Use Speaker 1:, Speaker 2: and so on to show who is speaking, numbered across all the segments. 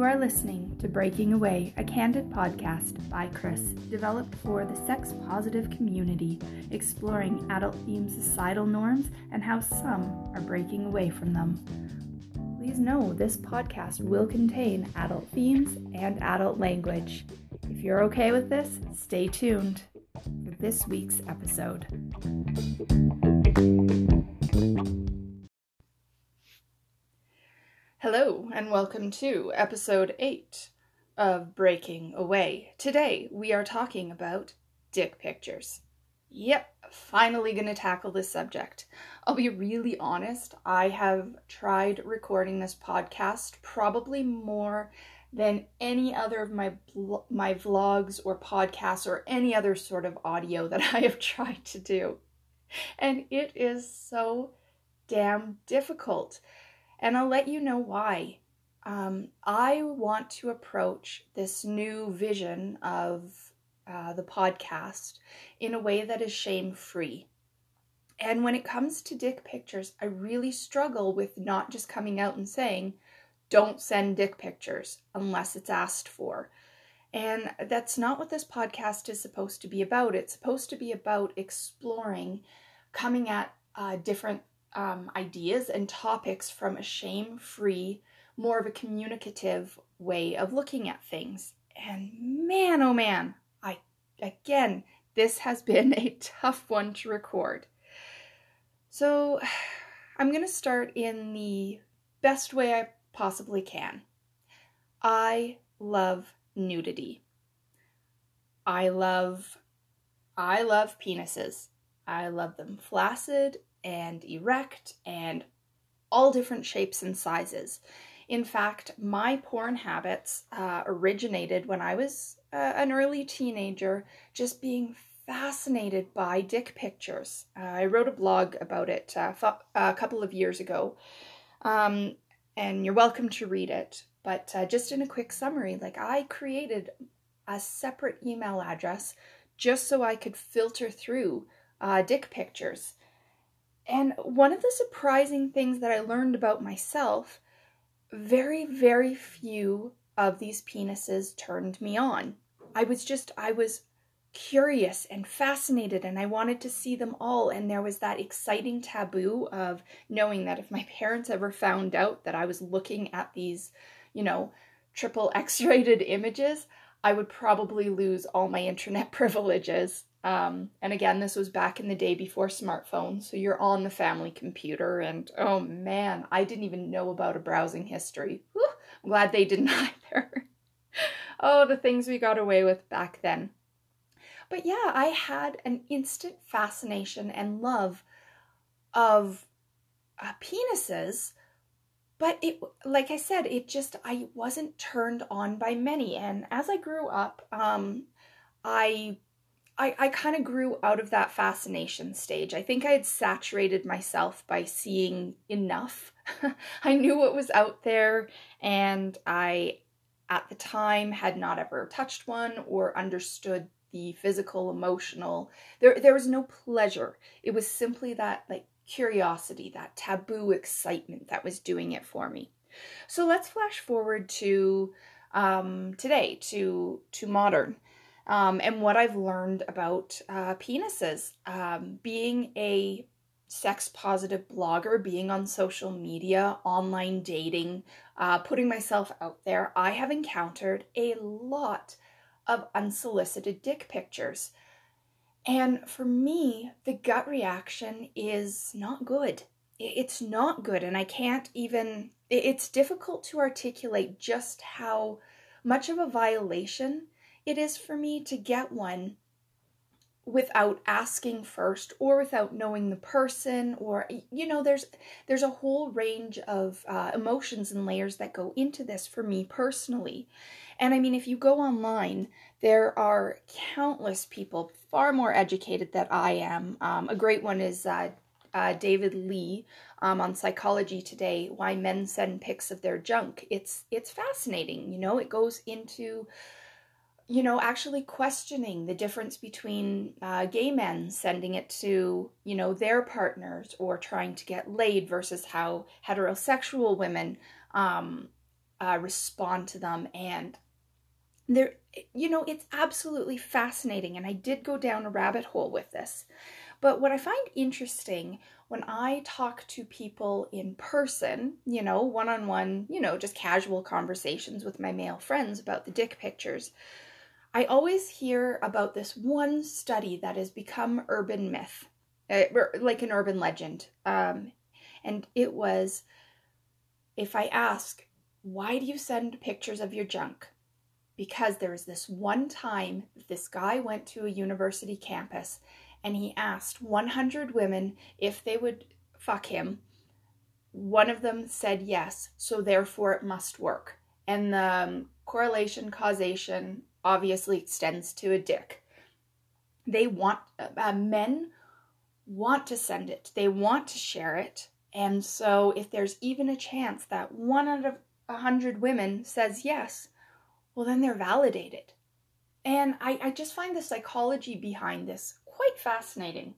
Speaker 1: You are listening to Breaking Away, a candid podcast by Chris, developed for the sex positive community, exploring adult themed societal norms and how some are breaking away from them. Please know this podcast will contain adult themes and adult language. If you're okay with this, stay tuned for this week's episode. Hello, and welcome to episode 8 of Breaking Away. Today, we are talking about dick pictures. Yep, finally gonna tackle this subject. I'll be really honest, I have tried recording this podcast probably more than any other of my my vlogs or podcasts or any other sort of audio that I have tried to do. And it is so damn difficult and I'll let you know why. Um, I want to approach this new vision of uh, the podcast in a way that is shame free. And when it comes to dick pictures, I really struggle with not just coming out and saying, don't send dick pictures unless it's asked for. And that's not what this podcast is supposed to be about. It's supposed to be about exploring, coming at uh, different um, ideas and topics from a shame free, more of a communicative way of looking at things. And man, oh man, I, again, this has been a tough one to record. So I'm going to start in the best way I possibly can. I love nudity. I love I love penises. I love them flaccid and erect and all different shapes and sizes. In fact, my porn habits uh, originated when I was uh, an early teenager, just being fascinated by dick pictures. Uh, I wrote a blog about it uh, a couple of years ago, um, and you're welcome to read it. But uh, just in a quick summary, like I created a separate email address just so I could filter through uh, dick pictures. And one of the surprising things that I learned about myself very, very few of these penises turned me on. I was just, I was curious and fascinated and I wanted to see them all. And there was that exciting taboo of knowing that if my parents ever found out that I was looking at these, you know, triple X rated images, I would probably lose all my internet privileges. Um, and again, this was back in the day before smartphones, so you're on the family computer, and oh man, I didn't even know about a browsing history. Whew, I'm glad they didn't either. oh, the things we got away with back then. But yeah, I had an instant fascination and love of uh, penises, but it, like I said, it just I wasn't turned on by many. And as I grew up, um, I I, I kind of grew out of that fascination stage. I think I had saturated myself by seeing enough. I knew what was out there, and I, at the time, had not ever touched one or understood the physical, emotional. There, there was no pleasure. It was simply that, like, curiosity, that taboo excitement that was doing it for me. So let's flash forward to um, today, to to modern um, and what I've learned about uh, penises. Um, being a sex positive blogger, being on social media, online dating, uh, putting myself out there, I have encountered a lot of unsolicited dick pictures. And for me, the gut reaction is not good. It's not good. And I can't even, it's difficult to articulate just how much of a violation it is for me to get one without asking first or without knowing the person or you know there's there's a whole range of uh, emotions and layers that go into this for me personally. And i mean if you go online there are countless people far more educated than i am. Um, a great one is uh, uh, david ley um, on psychology today why men send pics of their junk. It's it's fascinating you know it goes into you know, actually questioning the difference between uh, gay men sending it to, you know, their partners or trying to get laid versus how heterosexual women um, uh, respond to them. And there you know it's absolutely fascinating and i did go down a rabbit hole with this. But what i find interesting when i talk to people in person you know one-on-one you know just casual conversations with my male friends about the dick pictures i always hear about this one study that has become urban myth uh, like an urban legend um, and it was if i ask why do you send pictures of your junk because there was this one time this guy went to a university campus and he asked 100 women if they would fuck him. One of them said yes, so therefore it must work. And the um, correlation causation obviously extends to a dick. They want, uh, men want to send it, they want to share it. And so if there's even a chance that one out of a hundred women says yes, well, then they're validated. And I, I just find the psychology behind this quite fascinating.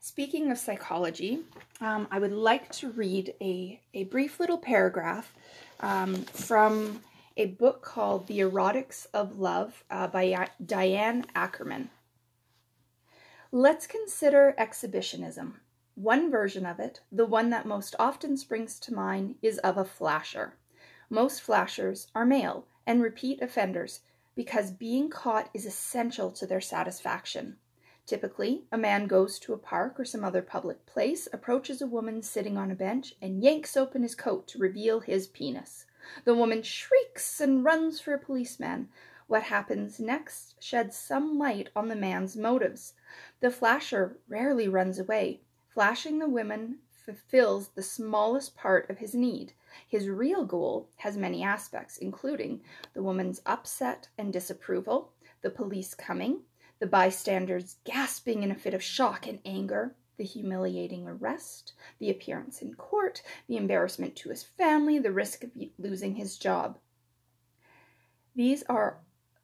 Speaker 1: Speaking of psychology, um, I would like to read a, a brief little paragraph um, from a book called The Erotics of Love uh, by Diane Ackerman. Let's consider exhibitionism. One version of it, the one that most often springs to mind, is of a flasher. Most flashers are male and repeat offenders because being caught is essential to their satisfaction. Typically, a man goes to a park or some other public place, approaches a woman sitting on a bench, and yanks open his coat to reveal his penis. The woman shrieks and runs for a policeman. What happens next sheds some light on the man's motives. The flasher rarely runs away. Flashing the woman fulfills the smallest part of his need. His real goal has many aspects, including the woman's upset and disapproval, the police coming, the bystanders gasping in a fit of shock and anger, the humiliating arrest, the appearance in court, the embarrassment to his family, the risk of losing his job. These are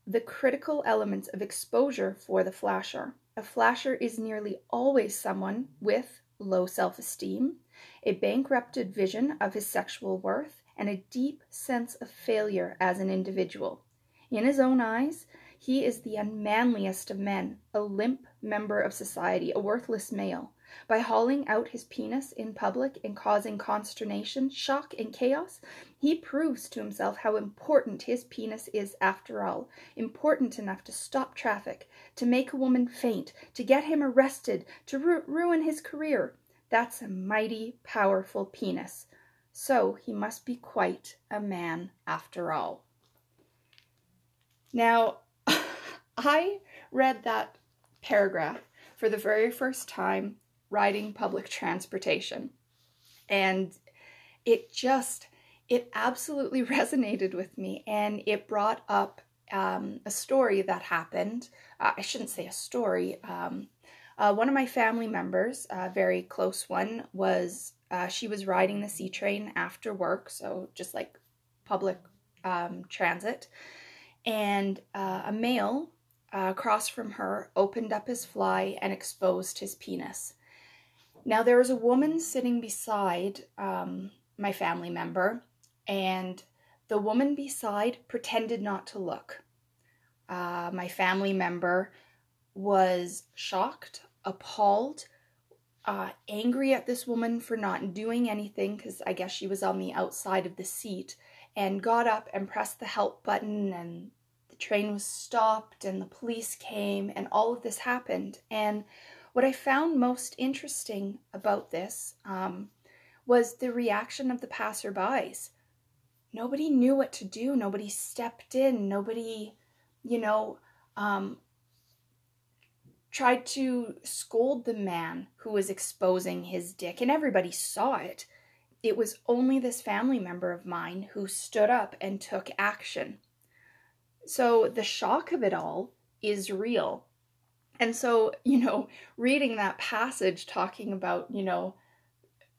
Speaker 1: the critical elements of exposure for the flasher. A flasher is nearly always someone with low self esteem, a bankrupted vision of his sexual worth, and a deep sense of failure as an individual. In his own eyes, he is the unmanliest of men, a limp member of society, a worthless male. By hauling out his penis in public and causing consternation, shock, and chaos, he proves to himself how important his penis is after all. Important enough to stop traffic, to make a woman faint, to get him arrested, to ru- ruin his career. That's a mighty powerful penis. So he must be quite a man after all. Now, I read that paragraph for the very first time riding public transportation. And it just, it absolutely resonated with me. And it brought up um, a story that happened. Uh, I shouldn't say a story. Um, uh, one of my family members, a very close one, was uh, she was riding the C train after work, so just like public um, transit, and uh, a male across from her opened up his fly and exposed his penis. Now there was a woman sitting beside um, my family member, and the woman beside pretended not to look. Uh, my family member was shocked, appalled, uh, angry at this woman for not doing anything because I guess she was on the outside of the seat, and got up and pressed the help button, and train was stopped, and the police came, and all of this happened. And what I found most interesting about this um, was the reaction of the passerbys. Nobody knew what to do. Nobody stepped in. Nobody, you know, um, tried to scold the man who was exposing his dick, and everybody saw it. It was only this family member of mine who stood up and took action. So the shock of it all is real. And so, you know, reading that passage talking about, you know,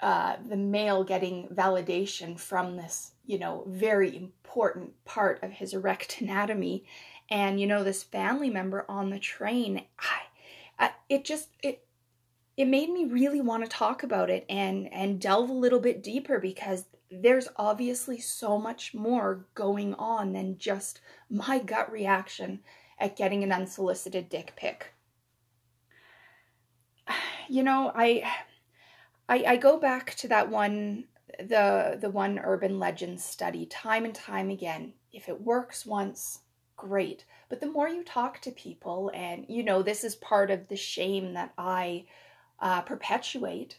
Speaker 1: uh, the male getting validation from this, you know, very important part of his erect anatomy, and you know, this family member on the train, I, it just it it made me really want to talk about it and and delve a little bit deeper because there's obviously so much more going on than just my gut reaction at getting an unsolicited dick pic. You know, I, I, I go back to that one, the the one urban legend study, time and time again. If it works once, great. But the more you talk to people, and you know, this is part of the shame that I uh, perpetuate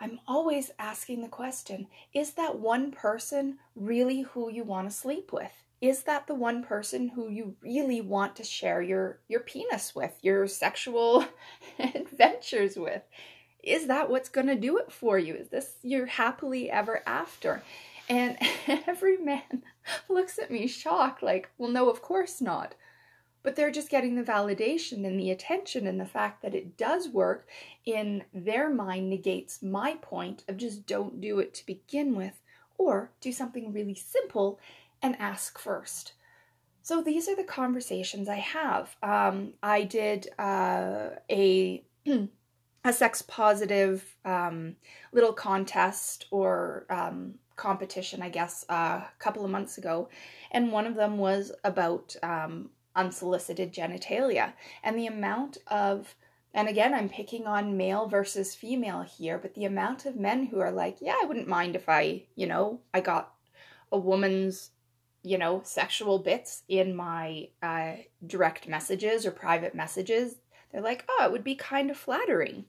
Speaker 1: I'm always asking the question is that one person really who you want to sleep with? Is that the one person who you really want to share your, your penis with, your sexual adventures with? Is that what's going to do it for you? Is this your happily ever after? And every man looks at me shocked, like, well, no, of course not but they're just getting the validation and the attention and the fact that it does work in their mind negates my point of just don't do it to begin with or do something really simple and ask first. So these are the conversations i have. Um, i did uh, a a sex positive um, little contest or um, competition i guess uh, a couple of months ago. And one of them was about um, unsolicited genitalia. And the amount of, and again, I'm picking on male versus female here, but the amount of men who are like, yeah, I wouldn't mind if I, you know, I got a woman's, you know, sexual bits in my uh, direct messages or private messages. They're like, oh, it would be kind of flattering.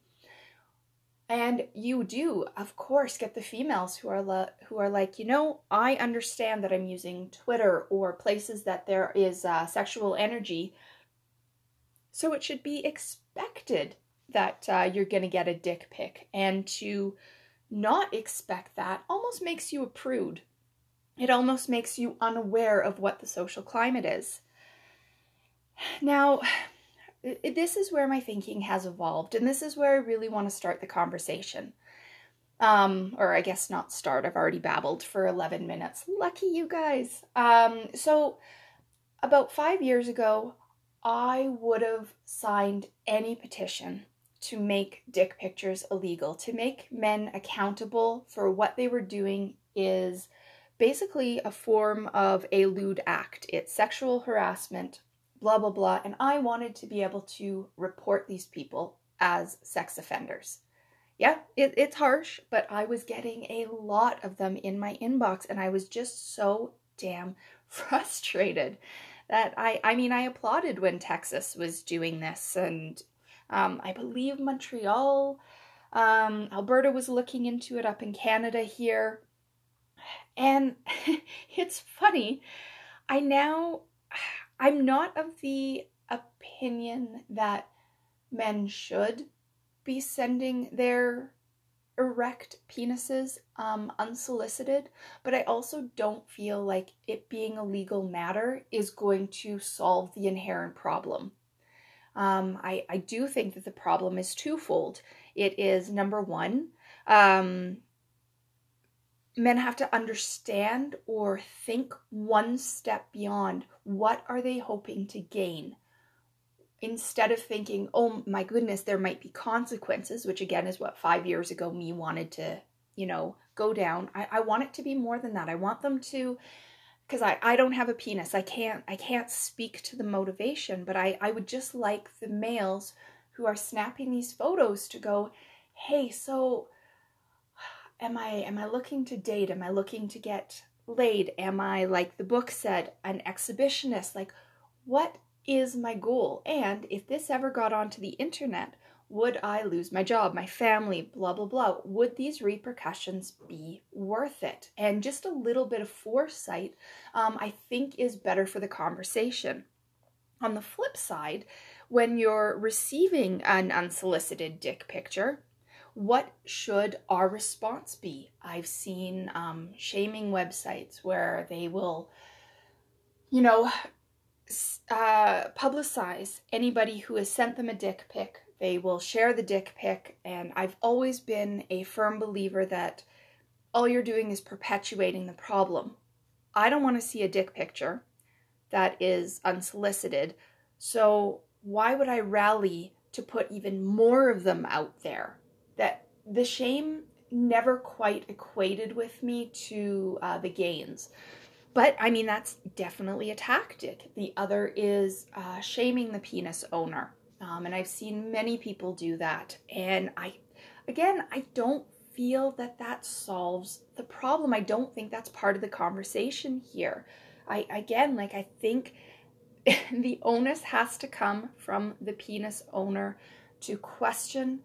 Speaker 1: And you do, of course, get the females who are who are like, you know, I understand that I'm using Twitter or places that there is uh, sexual energy, so it should be expected that uh, you're going to get a dick pic, and to not expect that almost makes you a prude. It almost makes you unaware of what the social climate is. Now, this is where my thinking has evolved, and this is where I really want to start the conversation. Um, or I guess not start, I've already babbled for 11 minutes. Lucky you guys. Um, so, about five years ago, I would have signed any petition to make dick pictures illegal, to make men accountable for what they were doing is basically a form of a lewd act. It's sexual harassment blah, blah, blah. And I wanted to be able to report these people as sex offenders. Yeah, it, it's harsh, but I was getting a lot of them in my inbox and I was just so damn frustrated that I, I mean, I applauded when Texas was doing this and um, I believe Montreal, um, Alberta was looking into it up in Canada here. And it's funny, I now I'm not of the opinion that men should be sending their erect penises um, unsolicited, but I also don't feel like it being a legal matter is going to solve the inherent problem. Um, I, I do think that the problem is twofold. It is number one, um, men have to understand or think one step beyond what are they hoping to gain instead of thinking oh my goodness there might be consequences which again is what five years ago me wanted to you know go down. I, I want it to be more than that. I want them to because I, I don't have a penis. I can't i can't speak to the motivation but I, I would just like the males who are snapping these photos to go hey so am I am I looking to date? Am I looking to get laid? Am I like the book said, an exhibitionist? Like what is my goal? And if this ever got onto the internet, would I lose my job, my family, blah, blah, blah? Would these repercussions be worth it? And just a little bit of foresight, um, I think, is better for the conversation. On the flip side, when you're receiving an unsolicited dick picture, what should our response be? I've seen um, shaming websites where they will, you know, uh, publicize anybody who has sent them a dick pic. They will share the dick pic, and I've always been a firm believer that all you're doing is perpetuating the problem. I don't want to see a dick picture that is unsolicited, so why would I rally to put even more of them out there? That the shame never quite equated with me to uh, the gains. But I mean, that's definitely a tactic. The other is uh, shaming the penis owner. Um, and I've seen many people do that. And I, again, I don't feel that that solves the problem. I don't think that's part of the conversation here. I, again, like, I think the onus has to come from the penis owner to question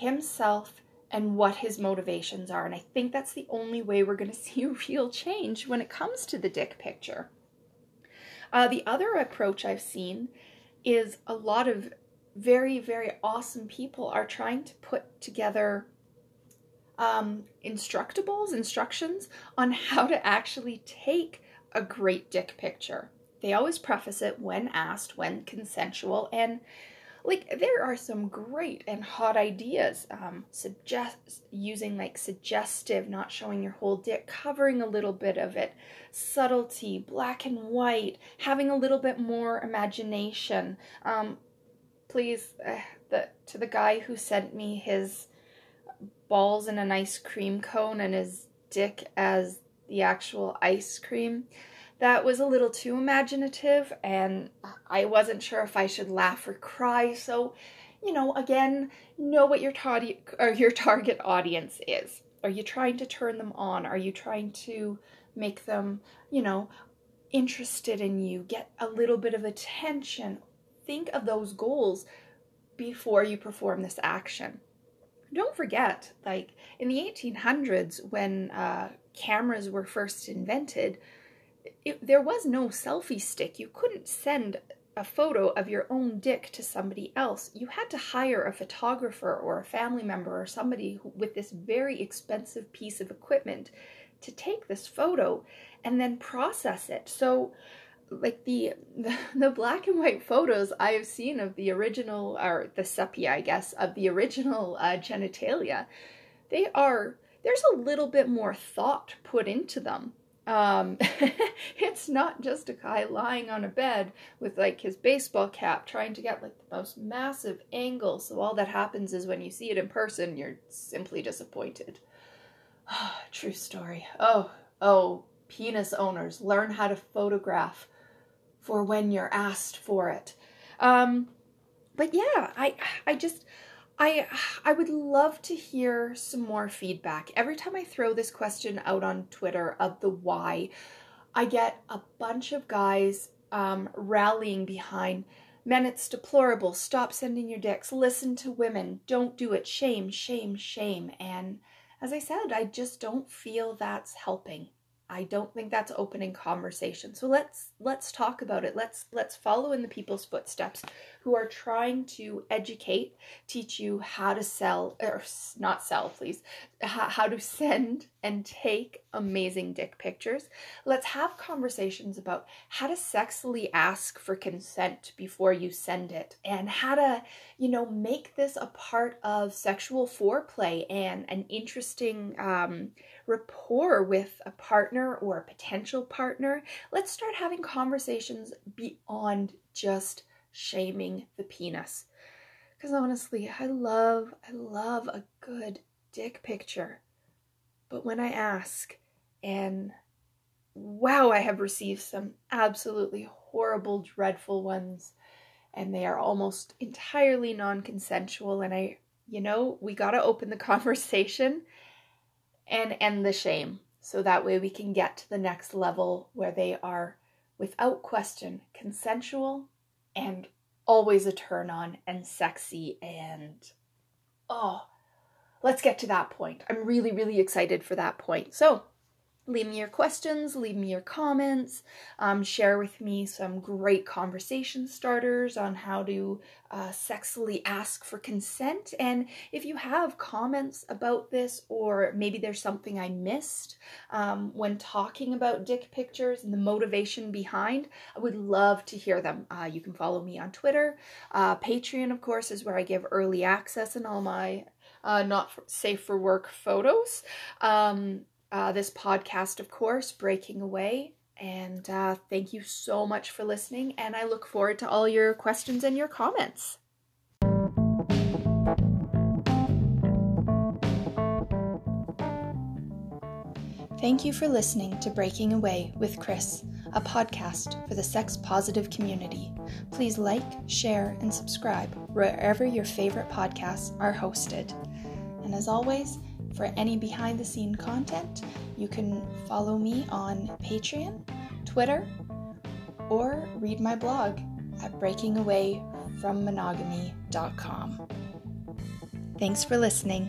Speaker 1: himself and what his motivations are. And I think that's the only way we're going to see real change when it comes to the dick picture. Uh, the other approach I've seen is a lot of very, very awesome people are trying to put together um, instructables, instructions on how to actually take a great dick picture. They always preface it when asked, when consensual, and like there are some great and hot ideas um suggest using like suggestive not showing your whole dick covering a little bit of it. Subtlety black and white having a little bit more imagination. Um please uh, the to the guy who sent me his balls in an ice cream cone and his dick as the actual ice cream that was a little too imaginative and I wasn't sure if I should laugh or cry. So, you know, again, know what your target or your target audience is. Are you trying to turn them on? Are you trying to make them, you know, interested in you, get a little bit of attention? Think of those goals before you perform this action. Don't forget, like in the 1800s, when uh, cameras were first invented, it, there was no selfie stick. You couldn't send a photo of your own dick to somebody else. You had to hire a photographer or a family member or somebody who, with this very expensive piece of equipment to take this photo and then process it. So like the, the, the black and white photos I have seen of the original or the sepia, I guess, of the original uh, genitalia, they are there's a little bit more thought put into them. Um, it's not just a guy lying on a bed with like his baseball cap trying to get like the most massive angle. So all that happens is when you see it in person, you're simply disappointed. True story. Oh, oh, penis owners, learn how to photograph for when you're asked for it. Um, but yeah, I, I just, I I would love to hear some more feedback. Every time I throw this question out on Twitter of the why, I get a bunch of guys um, rallying behind men. It's deplorable. Stop sending your dicks. Listen to women. Don't do it. Shame, shame, shame. And as I said, I just don't feel that's helping. I don't think that's opening conversation. So let's let's talk about it. Let's let's follow in the people's footsteps who are trying to educate, teach you how to sell or not sell, please, how to send and take amazing dick pictures. Let's have conversations about how to sexily ask for consent before you send it and how to, you know, make this a part of sexual foreplay and an interesting um, rapport with a partner or a potential partner. Let's start having conversations beyond just shaming the penis. Because honestly, I love, I love a good dick picture. But when I ask, and wow, I have received some absolutely horrible, dreadful ones, and they are almost entirely non consensual. And I, you know, we got to open the conversation and end the shame. So that way we can get to the next level where they are, without question, consensual and always a turn on and sexy and oh, let's get to that point. I'm really, really excited for that point. So, leave me your questions, leave me your comments, um, share with me some great conversation starters on how to uh, sexily ask for consent. And if you have comments about this, or maybe there's something I missed um, when talking about dick pictures and the motivation behind, I would love to hear them. Uh, you can follow me on Twitter. Uh, Patreon, of course, is where I give early access and all my uh, not for, safe for work photos. Um, uh, this podcast, of course, Breaking Away. And uh, thank you so much for listening. And I look forward to all your questions and your comments. Thank you for listening to Breaking Away with Chris, a podcast for the sex positive community. Please like, share, and subscribe wherever your favorite podcasts are hosted. And as always, for any behind the scene content, you can follow me on Patreon, Twitter, or read my blog at breakingawayfrommonogamy.com. Thanks for listening.